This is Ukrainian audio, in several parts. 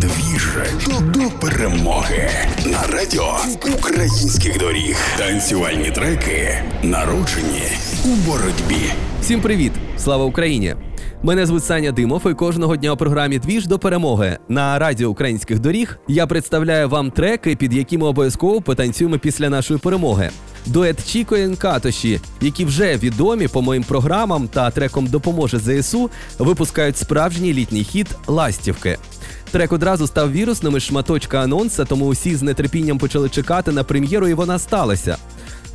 Двіж до перемоги на радіо українських доріг. Танцювальні треки народжені у боротьбі. Всім привіт! Слава Україні! Мене звуть Саня Димов, і кожного дня у програмі Двіж до перемоги на радіо українських доріг я представляю вам треки, під які ми обов'язково потанцюємо після нашої перемоги. Дует Чіко і Нкатоші, які вже відомі по моїм програмам та треком Допоможе ЗСУ, випускають справжній літній хіт Ластівки. Трек одразу став вірусним із шматочка анонса, тому усі з нетерпінням почали чекати на прем'єру, і вона сталася.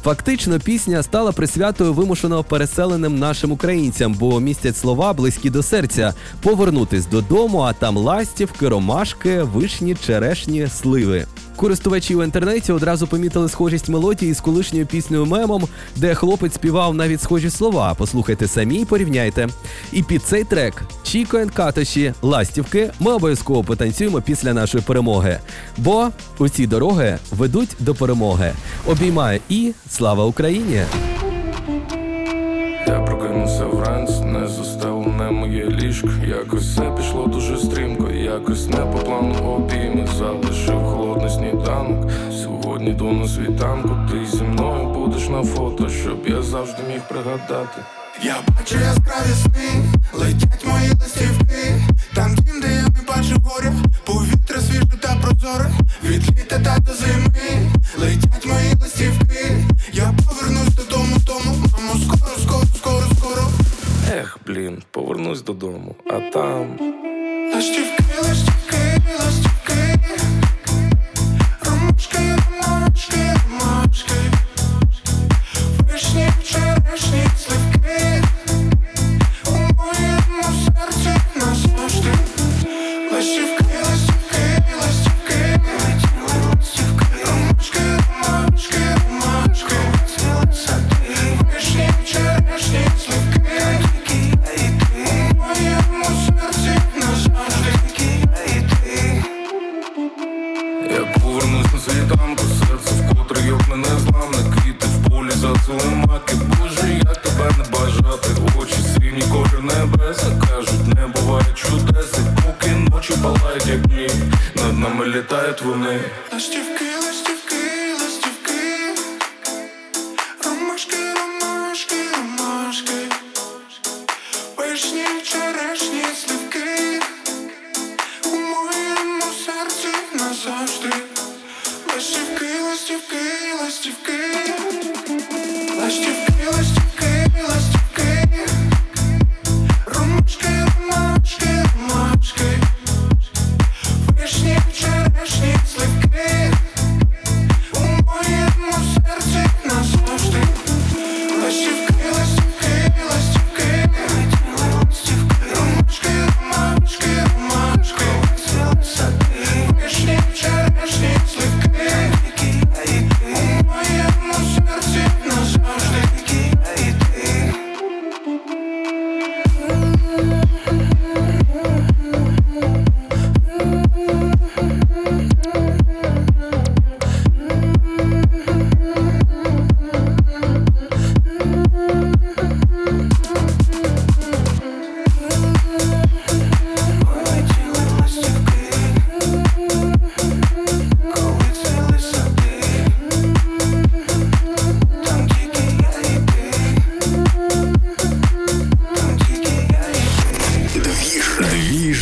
Фактично, пісня стала присвятою вимушено переселеним нашим українцям, бо містять слова близькі до серця повернутись додому, а там ластівки, ромашки, вишні, черешні, сливи. Користувачі у інтернеті одразу помітили схожість мелодії з колишньою піснею мемом, де хлопець співав навіть схожі слова. Послухайте самі і порівняйте. І під цей трек Чіко енд Катоші Ластівки ми обов'язково потанцюємо після нашої перемоги. Бо усі дороги ведуть до перемоги. Обіймаю і слава Україні! Я прокинувся вранці, не застелене моє ліжко. Якось все пішло дуже стрімко, якось не по плану сніданок. Йду на світанку, ти зі мною будеш на фото, щоб я завжди міг пригадати. Я бачу яскраві сни, летять мої листівки, там дім, де я не бачу горя, повітря свіже та прозоре, від літа та до зими, летять мої листівки, я повернусь додому, тому, мамо, скоро, скоро, скоро, скоро. Ех, блін, повернусь додому, а там. Ластівки, ластівки, ластівки, повернусь на світанку, серце вкотре йопне незламне Квіти в полі зацвіли маки. Боже, як тебе не бажати. Очі сині, колір небеса Кажуть, не буває чудес. І поки ночі палають, як дні Над нами літають вони. Ромашки, ромашки, ромашки, вишні, черешні, Ластівки, ластівки, ластівки,